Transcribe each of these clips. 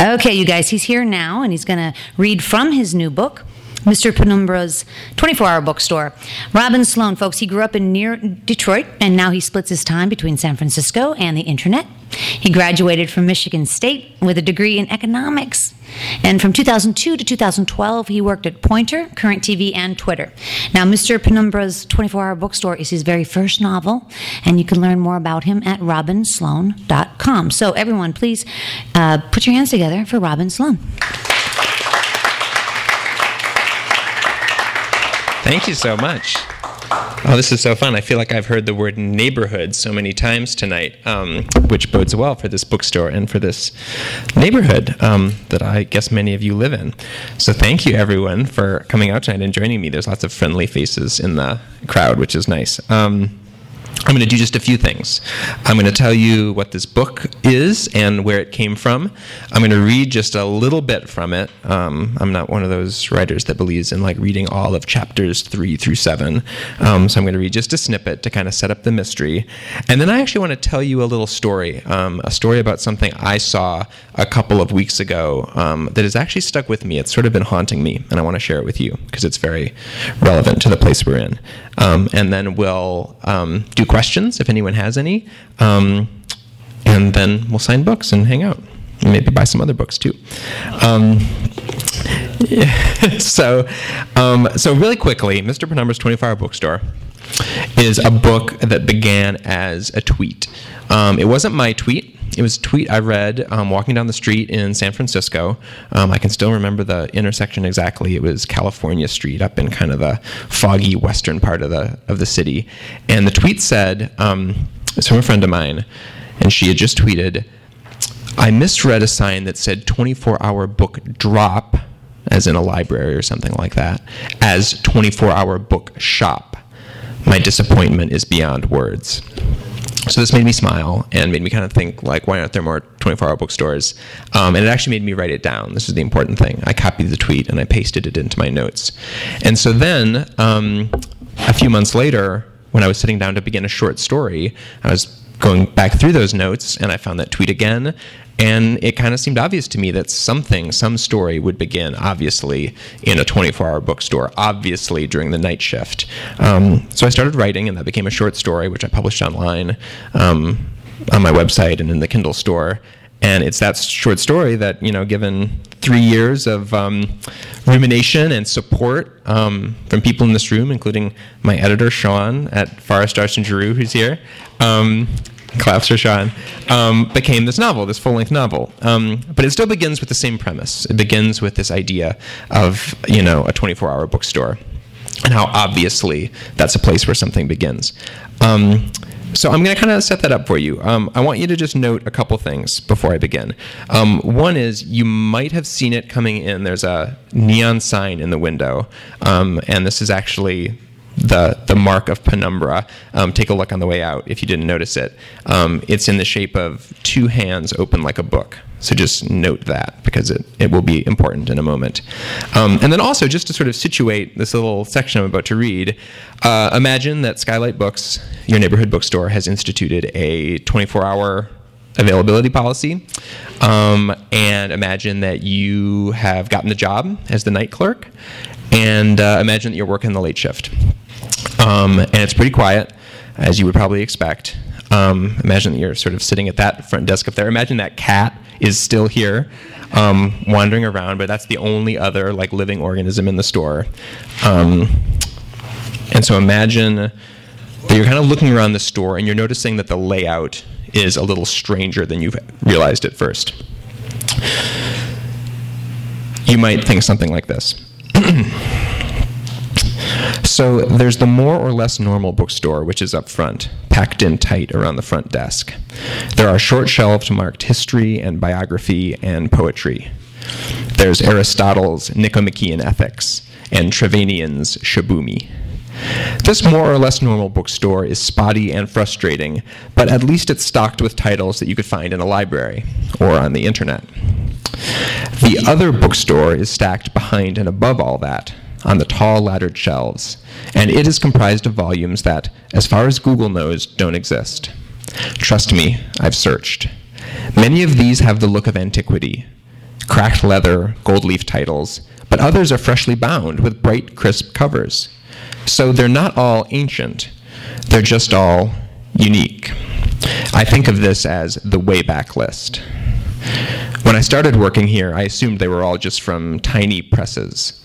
Okay, you guys, he's here now and he's going to read from his new book. Mr. Penumbra's 24 hour bookstore. Robin Sloan, folks, he grew up in near Detroit and now he splits his time between San Francisco and the internet. He graduated from Michigan State with a degree in economics. And from 2002 to 2012, he worked at Poynter, Current TV, and Twitter. Now, Mr. Penumbra's 24 hour bookstore is his very first novel, and you can learn more about him at robinsloan.com. So, everyone, please uh, put your hands together for Robin Sloan. Thank you so much. Oh, this is so fun. I feel like I've heard the word neighborhood so many times tonight, um, which bodes well for this bookstore and for this neighborhood um, that I guess many of you live in. So, thank you everyone for coming out tonight and joining me. There's lots of friendly faces in the crowd, which is nice. Um, I'm going to do just a few things. I'm going to tell you what this book is and where it came from. I'm going to read just a little bit from it. Um, I'm not one of those writers that believes in like reading all of chapters three through seven. Um, so I'm going to read just a snippet to kind of set up the mystery. And then I actually want to tell you a little story, um, a story about something I saw a couple of weeks ago um, that has actually stuck with me. It's sort of been haunting me, and I want to share it with you because it's very relevant to the place we're in. Um, and then we'll um, do questions if anyone has any. Um, and then we'll sign books and hang out. And maybe buy some other books too. Um, yeah, so, um, so really quickly, Mr. Penumbra's 24 Hour Bookstore is a book that began as a tweet. Um, it wasn't my tweet. It was a tweet I read um, walking down the street in San Francisco. Um, I can still remember the intersection exactly. It was California Street up in kind of the foggy western part of the of the city. And the tweet said, um, "It's from a friend of mine, and she had just tweeted." I misread a sign that said 24 hour book drop, as in a library or something like that, as 24 hour book shop. My disappointment is beyond words. So this made me smile and made me kind of think, like, why aren't there more 24-hour bookstores? Um, and it actually made me write it down. This is the important thing. I copied the tweet and I pasted it into my notes. And so then, um, a few months later, when I was sitting down to begin a short story, I was going back through those notes and I found that tweet again. And it kind of seemed obvious to me that something, some story would begin, obviously, in a 24 hour bookstore, obviously during the night shift. Um, so I started writing, and that became a short story, which I published online um, on my website and in the Kindle store. And it's that short story that, you know, given three years of um, rumination and support um, from people in this room, including my editor, Sean, at Farrar, Straus and Giroux, who's here, um, claps for Sean, um, became this novel, this full length novel. Um, but it still begins with the same premise. It begins with this idea of, you know, a 24 hour bookstore and how obviously that's a place where something begins. Um, so I'm going to kind of set that up for you. Um, I want you to just note a couple things before I begin. Um, one is you might have seen it coming in. There's a neon sign in the window, um, and this is actually the the mark of penumbra. Um, take a look on the way out if you didn't notice it. Um, it's in the shape of two hands open like a book. So just note that because it, it will be important in a moment. Um, and then also, just to sort of situate this little section I'm about to read, uh, imagine that Skylight Books, your neighborhood bookstore, has instituted a 24 hour availability policy. Um, and imagine that you have gotten the job as the night clerk. And uh, imagine that you're working the late shift. Um, and it's pretty quiet, as you would probably expect. Um, imagine that you're sort of sitting at that front desk up there. Imagine that cat is still here, um, wandering around, but that's the only other like living organism in the store. Um, and so imagine that you're kind of looking around the store and you're noticing that the layout is a little stranger than you've realized at first. You might think something like this. So there's the more or less normal bookstore, which is up front, packed in tight around the front desk. There are short shelves marked history and biography and poetry. There's Aristotle's Nicomachean Ethics and Trevanian's Shibumi. This more or less normal bookstore is spotty and frustrating, but at least it's stocked with titles that you could find in a library or on the internet. The other bookstore is stacked behind and above all that, on the tall laddered shelves, and it is comprised of volumes that, as far as Google knows, don't exist. Trust me, I've searched. Many of these have the look of antiquity cracked leather, gold leaf titles, but others are freshly bound with bright, crisp covers. So they're not all ancient, they're just all unique. I think of this as the Wayback List. When I started working here, I assumed they were all just from tiny presses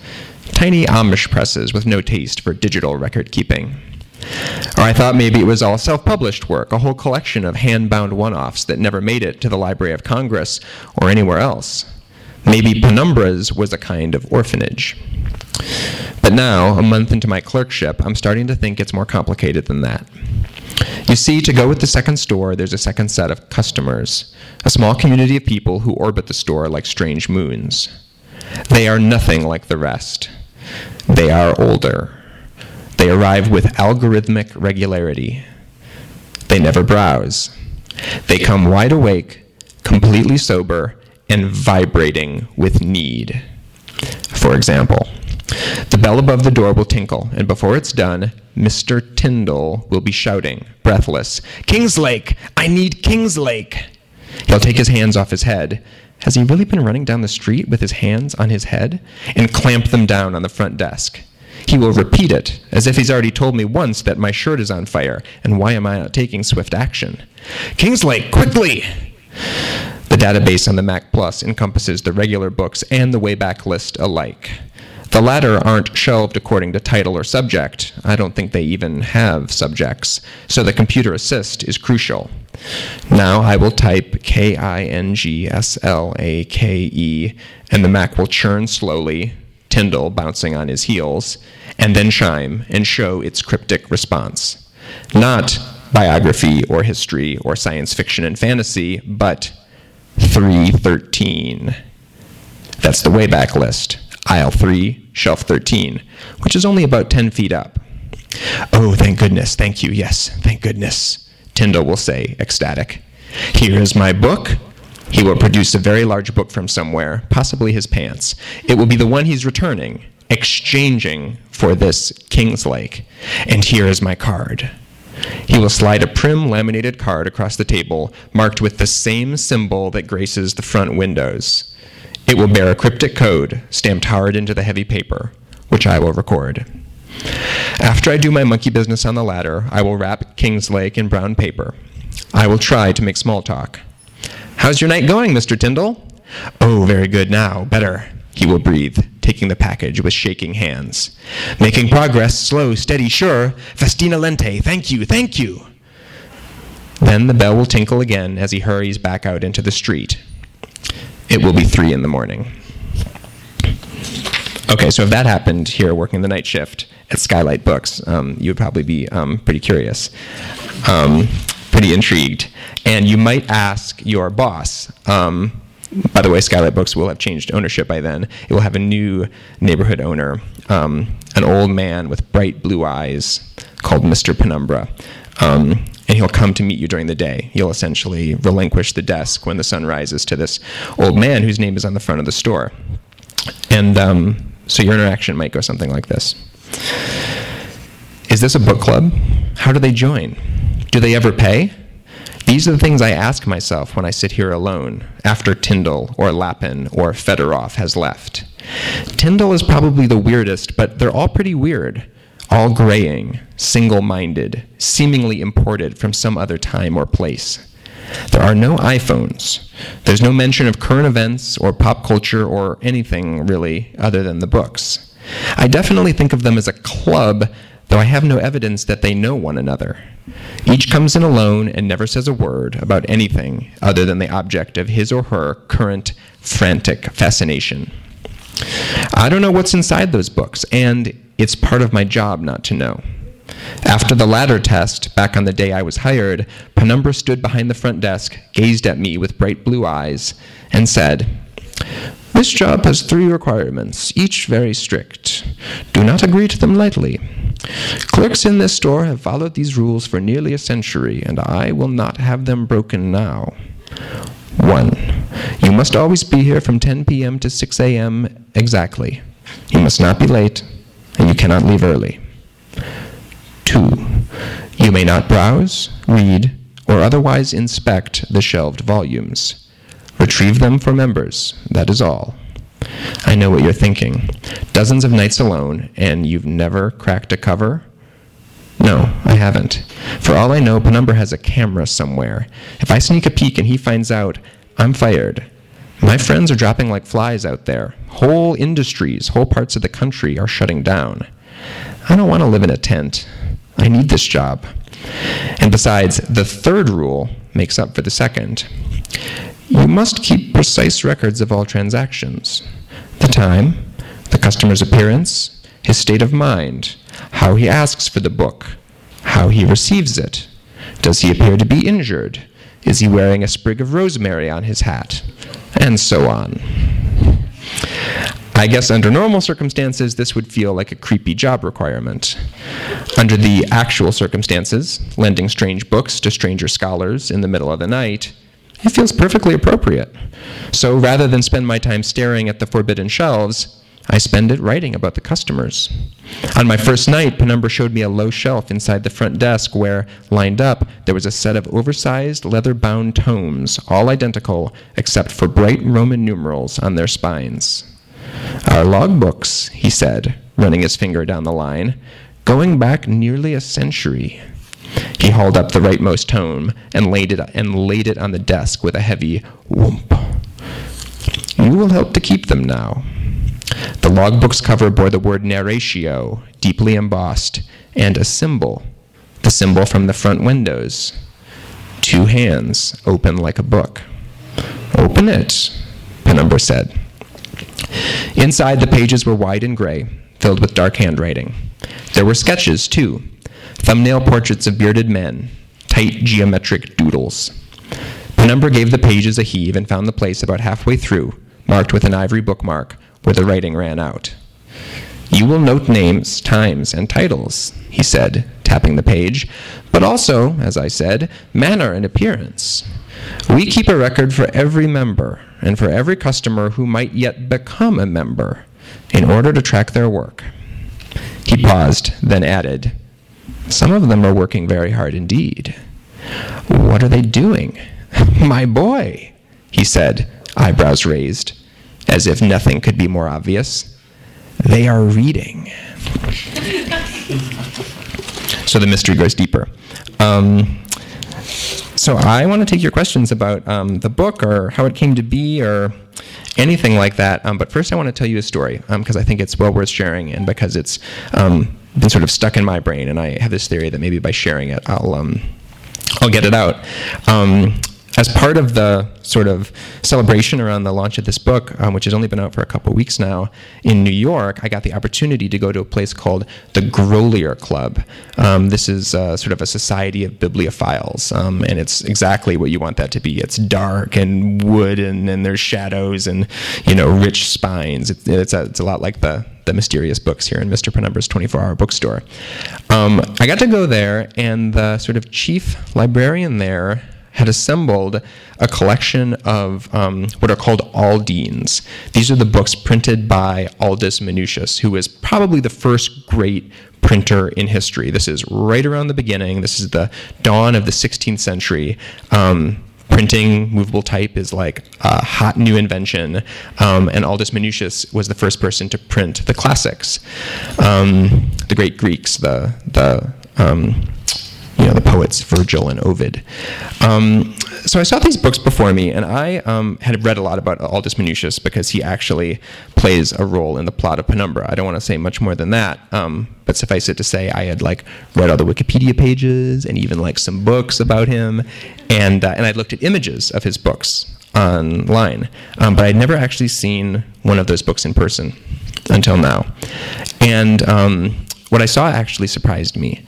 tiny Amish presses with no taste for digital record keeping. Or I thought maybe it was all self published work, a whole collection of hand bound one offs that never made it to the Library of Congress or anywhere else. Maybe Penumbra's was a kind of orphanage. But now, a month into my clerkship, I'm starting to think it's more complicated than that. You see, to go with the second store, there's a second set of customers, a small community of people who orbit the store like strange moons. They are nothing like the rest. They are older. They arrive with algorithmic regularity. They never browse. They come wide awake, completely sober, and vibrating with need. For example, the bell above the door will tinkle, and before it's done, Mr. Tyndall will be shouting, breathless, Kingslake! I need Kingslake! He'll take his hands off his head has he really been running down the street with his hands on his head and clamp them down on the front desk? He will repeat it, as if he's already told me once that my shirt is on fire, and why am I not taking swift action? Kingslake, quickly! The database on the Mac Plus encompasses the regular books and the Wayback List alike. The latter aren't shelved according to title or subject. I don't think they even have subjects. So the computer assist is crucial. Now I will type K I N G S L A K E, and the Mac will churn slowly, Tyndall bouncing on his heels, and then chime and show its cryptic response. Not biography or history or science fiction and fantasy, but 313. That's the Wayback List aisle 3, shelf 13, which is only about 10 feet up. Oh, thank goodness, thank you, yes, thank goodness, Tyndall will say, ecstatic. Here is my book. He will produce a very large book from somewhere, possibly his pants. It will be the one he's returning, exchanging for this Kingslake. And here is my card. He will slide a prim laminated card across the table, marked with the same symbol that graces the front windows. It will bear a cryptic code stamped hard into the heavy paper, which I will record. After I do my monkey business on the ladder, I will wrap Kingslake in brown paper. I will try to make small talk. How's your night going, Mr. Tyndall? Oh, very good now, better, he will breathe, taking the package with shaking hands. Making progress, slow, steady, sure. Festina lente, thank you, thank you. Then the bell will tinkle again as he hurries back out into the street it will be three in the morning. Okay, so if that happened here working the night shift at Skylight Books, um, you would probably be um, pretty curious, um, pretty intrigued. And you might ask your boss, um, by the way, Skylight Books will have changed ownership by then. It will have a new neighborhood owner, um, an old man with bright blue eyes called Mr. Penumbra. Um, and he'll come to meet you during the day. You'll essentially relinquish the desk when the sun rises to this old man whose name is on the front of the store. And um, so your interaction might go something like this Is this a book club? How do they join? Do they ever pay? These are the things I ask myself when I sit here alone after Tyndall or Lapin or Fedorov has left. Tyndall is probably the weirdest, but they're all pretty weird all graying, single minded, seemingly imported from some other time or place. There are no iPhones. There's no mention of current events or pop culture or anything really other than the books. I definitely think of them as a club, though I have no evidence that they know one another. Each comes in alone and never says a word about anything other than the object of his or her current frantic fascination. I don't know what's inside those books, and it's part of my job not to know. After the ladder test, back on the day I was hired, Penumbra stood behind the front desk, gazed at me with bright blue eyes, and said, This job has three requirements, each very strict. Do not agree to them lightly. Clerks in this store have followed these rules for nearly a century, and I will not have them broken now. 1. You must always be here from 10 p.m. to 6 a.m. exactly. You must not be late, and you cannot leave early. 2. You may not browse, read, or otherwise inspect the shelved volumes. Retrieve them for members, that is all. I know what you're thinking. Dozens of nights alone, and you've never cracked a cover? No, I haven't. For all I know, Penumbra has a camera somewhere. If I sneak a peek and he finds out, I'm fired. My friends are dropping like flies out there. Whole industries, whole parts of the country are shutting down. I don't want to live in a tent. I need this job. And besides, the third rule makes up for the second. You must keep precise records of all transactions the time, the customer's appearance, his state of mind, how he asks for the book, how he receives it. Does he appear to be injured? Is he wearing a sprig of rosemary on his hat? and so on. I guess under normal circumstances, this would feel like a creepy job requirement. Under the actual circumstances, lending strange books to stranger scholars in the middle of the night, it feels perfectly appropriate. So rather than spend my time staring at the forbidden shelves, I spend it writing about the customers. On my first night, Penumbra showed me a low shelf inside the front desk where, lined up, there was a set of oversized leather bound tomes, all identical except for bright Roman numerals on their spines. Our logbooks, he said, running his finger down the line, going back nearly a century. He hauled up the rightmost tome and laid it and laid it on the desk with a heavy whoomp. You will help to keep them now. The logbook's cover bore the word narratio, deeply embossed, and a symbol, the symbol from the front windows. Two hands, open like a book. Open it, Penumbra said. Inside, the pages were wide and gray, filled with dark handwriting. There were sketches, too thumbnail portraits of bearded men, tight geometric doodles. Penumbra gave the pages a heave and found the place about halfway through, marked with an ivory bookmark, where the writing ran out. You will note names, times, and titles, he said, tapping the page, but also, as I said, manner and appearance. We keep a record for every member and for every customer who might yet become a member in order to track their work. He paused, then added, Some of them are working very hard indeed. What are they doing? My boy, he said, eyebrows raised as if nothing could be more obvious. They are reading. so the mystery goes deeper. Um, so I want to take your questions about um, the book or how it came to be or anything like that. Um, but first, I want to tell you a story because um, I think it's well worth sharing and because it's um, been sort of stuck in my brain. And I have this theory that maybe by sharing it, I'll um, I'll get it out. As part of the sort of celebration around the launch of this book, um, which has only been out for a couple weeks now in New York, I got the opportunity to go to a place called the Grolier Club. Um, this is uh, sort of a society of bibliophiles, um, and it's exactly what you want that to be. It's dark and wood, and, there's shadows and you know rich spines. It, it's a, it's a lot like the the mysterious books here in Mr. Penumbra's 24-hour bookstore. Um, I got to go there, and the sort of chief librarian there had assembled a collection of um, what are called Aldines. These are the books printed by Aldus Manutius, who was probably the first great printer in history. This is right around the beginning. This is the dawn of the 16th century. Um, printing movable type is like a hot new invention um, and aldus manutius was the first person to print the classics um, the great greeks the the um, you know, the poets Virgil and Ovid. Um, so I saw these books before me, and I um, had read a lot about Aldus Manutius because he actually plays a role in the plot of Penumbra. I don't want to say much more than that, um, but suffice it to say, I had like read all the Wikipedia pages and even like some books about him, and uh, and I'd looked at images of his books online, um, but I'd never actually seen one of those books in person until now, and um, what I saw actually surprised me.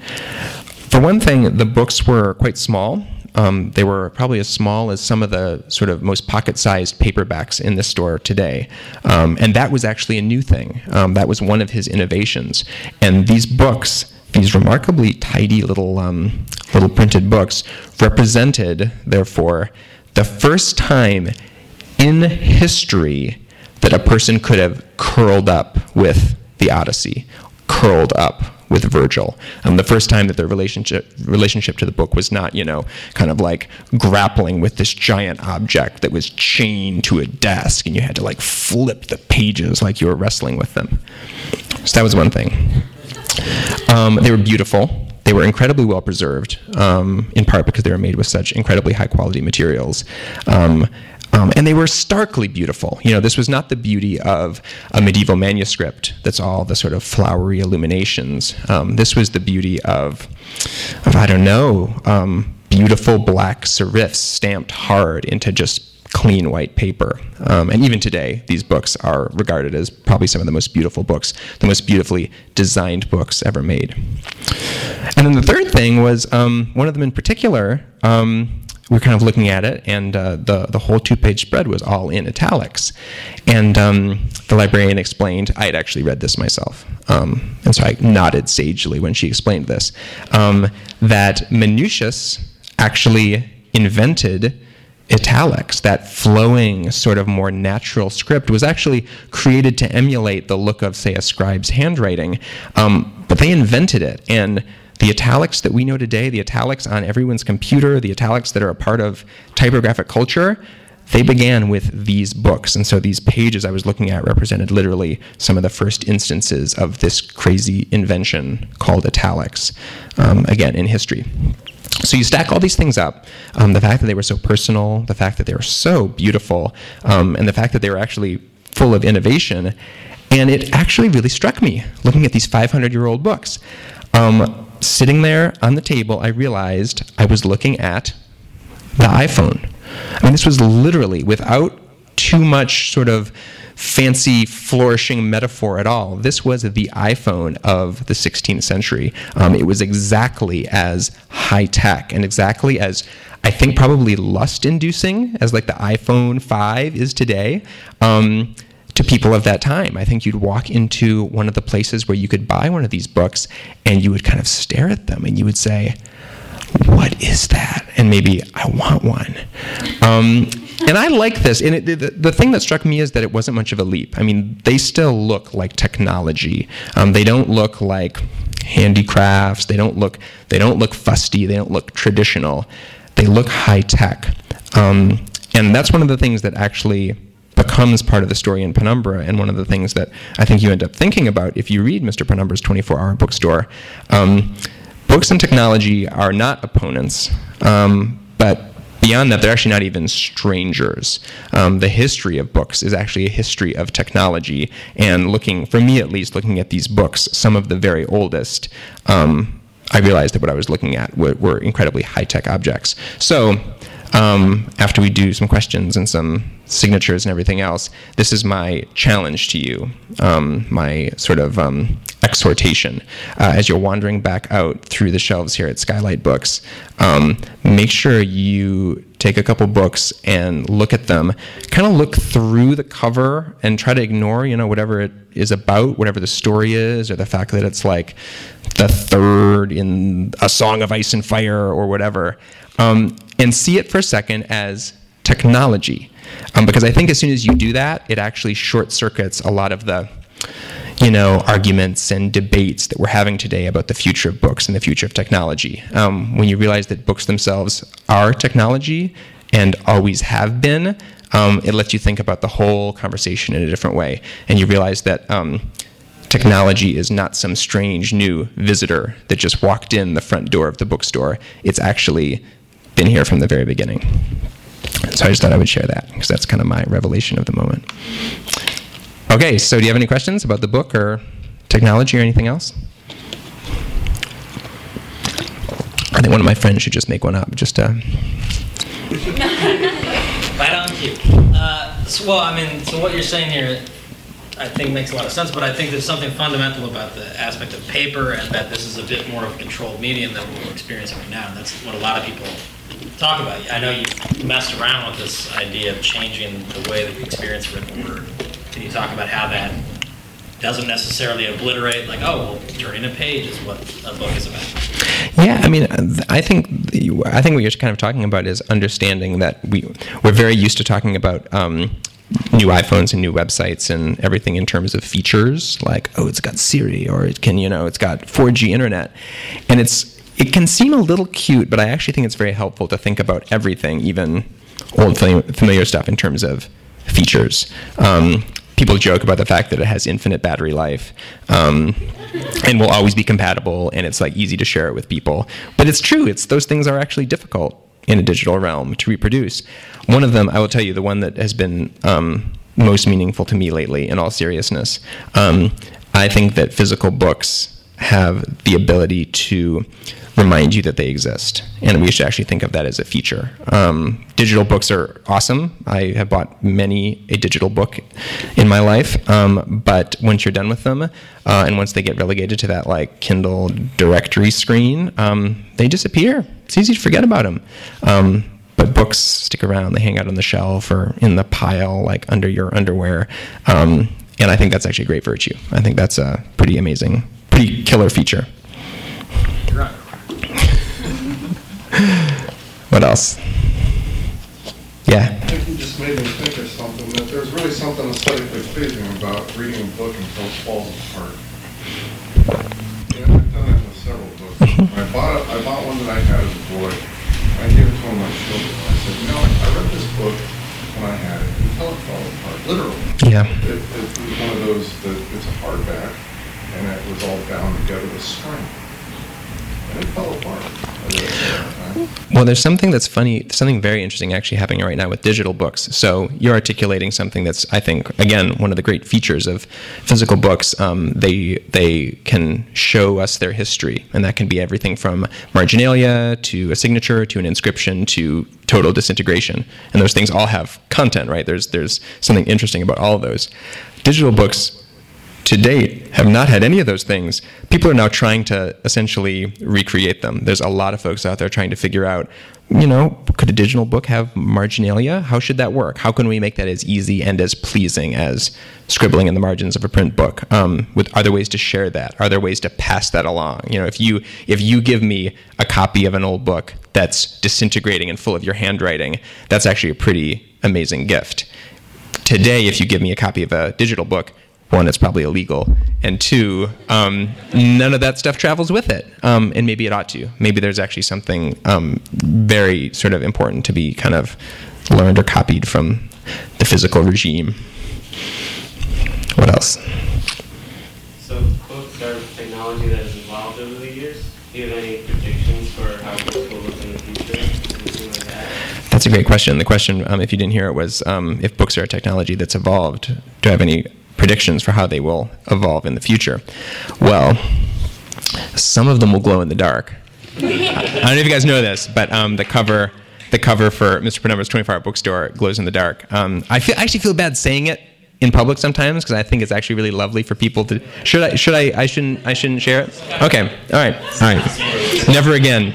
For one thing, the books were quite small. Um, they were probably as small as some of the sort of most pocket-sized paperbacks in the store today, um, and that was actually a new thing. Um, that was one of his innovations. And these books, these remarkably tidy little um, little printed books, represented, therefore, the first time in history that a person could have curled up with the Odyssey, curled up with Virgil. Um, the first time that their relationship relationship to the book was not, you know, kind of like grappling with this giant object that was chained to a desk, and you had to like flip the pages like you were wrestling with them. So that was one thing. Um, they were beautiful. They were incredibly well preserved, um, in part because they were made with such incredibly high quality materials. Um, um, and they were starkly beautiful. You know, this was not the beauty of a medieval manuscript that's all the sort of flowery illuminations. Um, this was the beauty of, of I don't know, um, beautiful black serifs stamped hard into just clean white paper. Um, and even today, these books are regarded as probably some of the most beautiful books, the most beautifully designed books ever made. And then the third thing was um, one of them in particular um, we are kind of looking at it, and uh, the the whole two page spread was all in italics. And um, the librarian explained, I had actually read this myself, um, and so I nodded sagely when she explained this, um, that Manutius actually invented italics, that flowing, sort of more natural script, was actually created to emulate the look of, say, a scribe's handwriting. Um, but they invented it, and the italics that we know today, the italics on everyone's computer, the italics that are a part of typographic culture, they began with these books. And so these pages I was looking at represented literally some of the first instances of this crazy invention called italics, um, again, in history. So you stack all these things up um, the fact that they were so personal, the fact that they were so beautiful, um, and the fact that they were actually full of innovation. And it actually really struck me looking at these 500 year old books. Um, sitting there on the table, I realized I was looking at the iPhone. I mean, this was literally without too much sort of fancy, flourishing metaphor at all. This was the iPhone of the 16th century. Um, it was exactly as high tech and exactly as, I think, probably lust inducing as like the iPhone 5 is today. Um, to people of that time. I think you'd walk into one of the places where you could buy one of these books and you would kind of stare at them and you would say, What is that? And maybe I want one. Um, and I like this. And it, the, the thing that struck me is that it wasn't much of a leap. I mean, they still look like technology. Um, they don't look like handicrafts. They don't look. They don't look fusty. They don't look traditional. They look high tech. Um, and that's one of the things that actually becomes part of the story in Penumbra, and one of the things that I think you end up thinking about if you read Mr. Penumbra's 24 hour bookstore. Um, books and technology are not opponents, um, but beyond that, they're actually not even strangers. Um, the history of books is actually a history of technology, and looking, for me at least, looking at these books, some of the very oldest, um, I realized that what I was looking at were, were incredibly high tech objects. So um, after we do some questions and some signatures and everything else, this is my challenge to you, um, my sort of um, exhortation. Uh, as you're wandering back out through the shelves here at Skylight Books, um, make sure you take a couple books and look at them. Kind of look through the cover and try to ignore, you know, whatever it is about, whatever the story is, or the fact that it's like the third in A Song of Ice and Fire or whatever. Um, and see it for a second as technology. Um, because I think as soon as you do that, it actually short circuits a lot of the you know, arguments and debates that we're having today about the future of books and the future of technology. Um, when you realize that books themselves are technology and always have been, um, it lets you think about the whole conversation in a different way. And you realize that um, technology is not some strange new visitor that just walked in the front door of the bookstore. It's actually been here from the very beginning. So I just thought I would share that because that's kind of my revelation of the moment. Okay, so do you have any questions about the book or technology or anything else? I think one of my friends should just make one up. Just uh, right on cue. Uh, so, well, I mean, so what you're saying here, I think makes a lot of sense. But I think there's something fundamental about the aspect of paper, and that this is a bit more of a controlled medium than we're experiencing right now. And that's what a lot of people talk about. I know you've messed around with this idea of changing the way that we experience written word. Can you talk about how that doesn't necessarily obliterate, like, oh, well, turning a page is what a book is about? Yeah, I mean, I think I think what you're kind of talking about is understanding that we we're very used to talking about. Um, new iPhones and new websites and everything in terms of features like oh it's got Siri or it can you know it's got 4G internet. And it's it can seem a little cute but I actually think it's very helpful to think about everything even old familiar stuff in terms of features. Um, people joke about the fact that it has infinite battery life um, and will always be compatible and it's like easy to share it with people. But it's true it's those things are actually difficult in a digital realm to reproduce. One of them i will tell you the one that has been um, most meaningful to me lately in all seriousness um, i think that physical books have the ability to remind you that they exist. And we should actually think of that as a feature. Um, digital books are awesome. I have bought many a digital book in my life, um, but once you're done with them, uh, and once they get relegated to that like Kindle directory screen, um, they disappear. It's easy to forget about them. Um, but books stick around. They hang out on the shelf or in the pile, like under your underwear. Um, and I think that's actually a great virtue. I think that's a pretty amazing, pretty killer feature. What else? Yeah. I think you just made me think of something, that there's really something aesthetically pleasing about reading a book until it falls apart. And I've done that with several books. Mm-hmm. I bought, it- I bought one that I had as a boy. I gave it to one of my children. I said, you know, I read this book when I had it until it fell apart, literally. Yeah. It, it was one of those that it's a hardback, and it was all bound together with string. Well, there's something that's funny, something very interesting actually happening right now with digital books. So you're articulating something that's, I think, again, one of the great features of physical books. Um, they they can show us their history, and that can be everything from marginalia to a signature to an inscription to total disintegration. And those things all have content, right? There's there's something interesting about all of those. Digital books to date have not had any of those things. People are now trying to essentially recreate them. There's a lot of folks out there trying to figure out, you know, could a digital book have marginalia? How should that work? How can we make that as easy and as pleasing as scribbling in the margins of a print book? Um, with are there ways to share that? Are there ways to pass that along? You know, if you if you give me a copy of an old book that's disintegrating and full of your handwriting, that's actually a pretty amazing gift. Today, if you give me a copy of a digital book, one, it's probably illegal, and two, um, none of that stuff travels with it. Um, and maybe it ought to. Maybe there's actually something um, very sort of important to be kind of learned or copied from the physical regime. What else? So books are technology that has evolved over the years. Do you have any predictions for how books will look in the future? Like that? That's a great question. The question, um, if you didn't hear it, was um, if books are a technology that's evolved, do I have any predictions for how they will evolve in the future? Well, Some of them will glow in the dark. I don't know if you guys know this, but um, the cover, the cover for Mr. Penumbra's 24-hour bookstore glows in the dark. Um, I, feel, I actually feel bad saying it in public sometimes because I think it's actually really lovely for people to. Should I? Should I? I shouldn't. I shouldn't share it. Okay. All right. All right. Never again.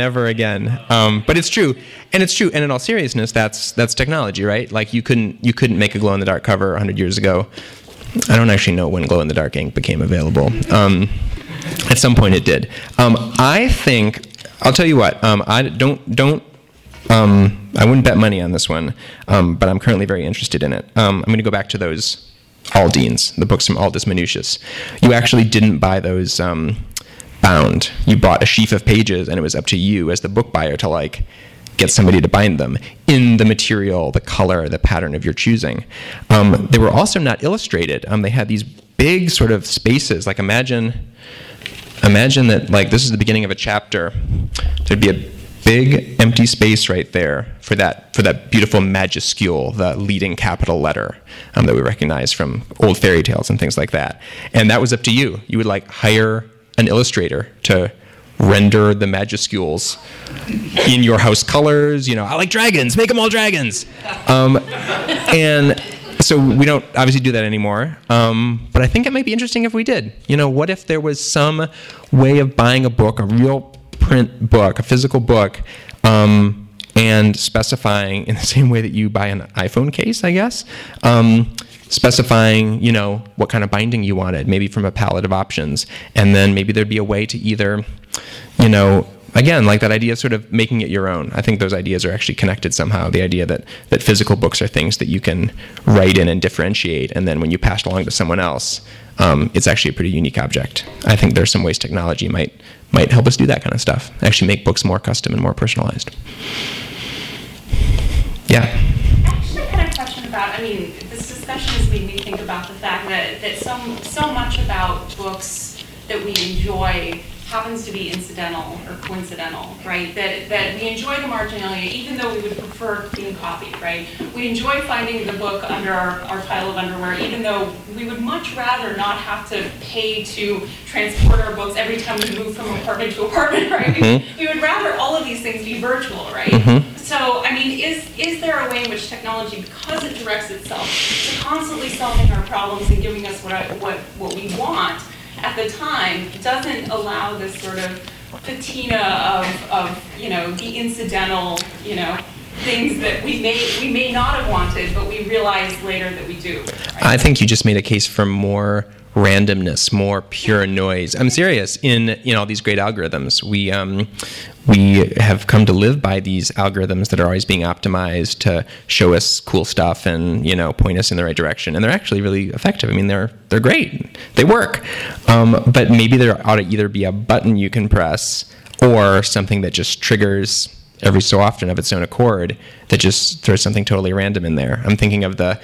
Never again. Um, but it's true, and it's true. And in all seriousness, that's that's technology, right? Like you couldn't you couldn't make a glow in the dark cover 100 years ago. I don't actually know when glow in the dark ink became available. Um, at some point, it did. Um, I think I'll tell you what. Um, I don't don't. Um, I wouldn't bet money on this one, um, but I'm currently very interested in it. I'm going to go back to those Aldines, the books from Aldus Manutius. You actually didn't buy those um, bound. You bought a sheaf of pages, and it was up to you as the book buyer to like get somebody to bind them in the material, the color, the pattern of your choosing. Um, they were also not illustrated. Um, they had these big sort of spaces. Like imagine, imagine that like this is the beginning of a chapter. There'd be a big empty space right there for that for that beautiful majuscule, the leading capital letter um, that we recognize from old fairy tales and things like that. And that was up to you. You would like hire an illustrator to render the majuscules in your house colors. You know, I like dragons. Make them all dragons. Um, and so we don't obviously do that anymore. Um, but I think it might be interesting if we did. You know, what if there was some way of buying a book, a real print book, a physical book, um, and specifying in the same way that you buy an iPhone case, I guess, um, specifying, you know, what kind of binding you wanted, maybe from a palette of options, and then maybe there'd be a way to either, you know, again, like that idea of sort of making it your own. I think those ideas are actually connected somehow. The idea that that physical books are things that you can write in and differentiate, and then when you pass along to someone else, um, it's actually a pretty unique object. I think there's some ways technology might might help us do that kind of stuff. Actually, make books more custom and more personalized. Yeah. Actually, I had a question about, I mean, discussion has made me think about the fact that, that so, so much about books that we enjoy happens to be incidental or coincidental, right? That, that we enjoy the marginalia, even though we would prefer clean copy, right? We enjoy finding the book under our, our pile of underwear, even though we would much rather not have to pay to transport our books every time we move from apartment to apartment, right? We- We would rather all of these things be virtual, right? Mm-hmm. So, I mean, is, is there a way in which technology, because it directs itself to constantly solving our problems and giving us what, I- what, what we want at the time, doesn't allow this sort of patina of, of, you know, the incidental, you know, things that we may, we may not have wanted, but we realize later that we do. right? I think you just made a case for more randomness, more pure noise. I'm serious. In you know these great algorithms, we um, we have come to live by these algorithms that are always being optimized to show us cool stuff and you know point us in the right direction. And they're actually really effective. I mean, they're they're great. They work. Um, but maybe there ought to either be a button you can press or something that just triggers every so often of its own accord that just throws something totally random in there. I'm thinking of the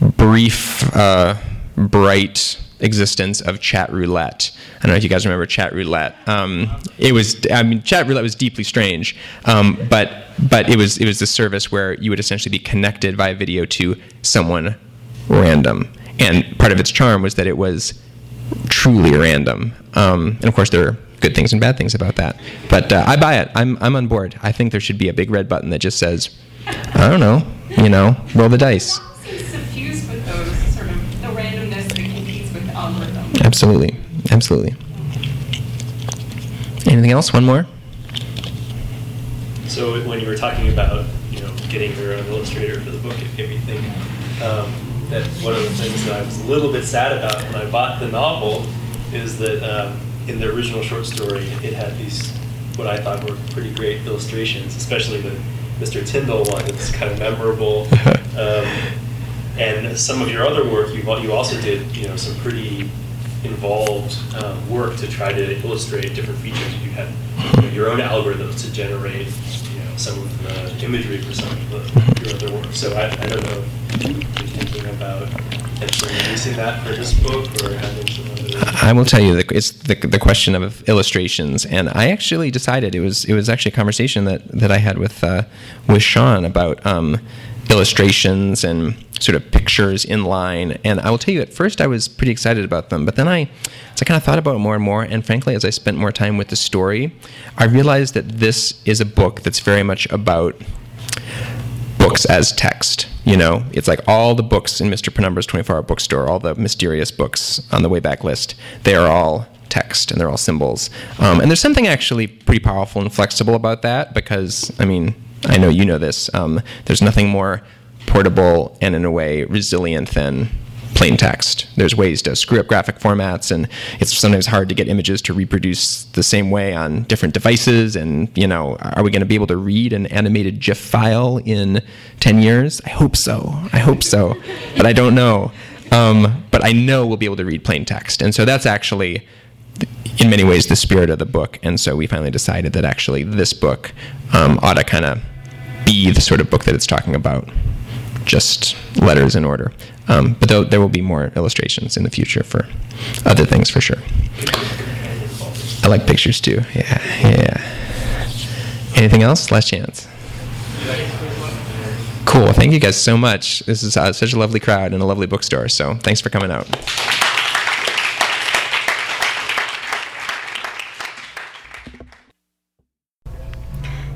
brief, uh, bright existence of chat roulette. I don't know if you guys remember chat roulette. Um, it was, I mean, chat roulette was deeply strange, um, but but it was it was the service where you would essentially be connected via video to someone random, and part of its charm was that it was truly random. Um, and of course, there are good things and bad things about that. But uh, I buy it. I'm I'm on board. I think there should be a big red button that just says, I don't know, you know, roll the dice. Seems suffused with those sort of, the randomness that competes with algorithm. Absolutely, absolutely. Anything else? One more. So when you were talking about, you know, getting your own illustrator for the book, it made me think um, that one of the things that I was a little bit sad about when I bought the novel is that um, in the original short story, it had these what I thought were pretty great illustrations, especially the Mr. Tyndall one. It's kind of memorable. Um, and some of your other work, you you also did, you know, some pretty involved um, work to try to illustrate different features. You had you know, your own algorithms to generate, you know, some of the imagery for some of the, your other work. So I, I don't know if you're thinking about potentially releasing that for this book or having some other. I will tell you that it's the, the question of illustrations, and I actually decided it was it was actually a conversation that, that I had with uh, with Sean about um, illustrations and sort of pictures in line. And I will tell you, at first I was pretty excited about them, but then I, as I kind of thought about it more and more, and frankly, as I spent more time with the story, I realized that this is a book that's very much about books as text. You know, it's like all the books in Mr. Penumbra's 24 hour bookstore, all the mysterious books on the way back list, they are all text and they're all symbols. Um, and there's something actually pretty powerful and flexible about that because, I mean, I know you know this. Um, there's nothing more portable and, in a way, resilient than plain text. There's ways to screw up graphic formats, and it's sometimes hard to get images to reproduce the same way on different devices. And, you know, are we going to be able to read an animated GIF file in 10 years? I hope so. I hope so. But I don't know. Um, but I know we'll be able to read plain text. And so that's actually in many ways the spirit of the book. And so we finally decided that actually this book um, ought to kind of be the sort of book that it's talking about, just letters in order. Um, but there, there will be more illustrations in the future for other things for sure. I like pictures too. Yeah, yeah. Anything else? Last chance. Cool. Thank you guys so much. This is uh, such a lovely crowd and a lovely bookstore. So thanks for coming out.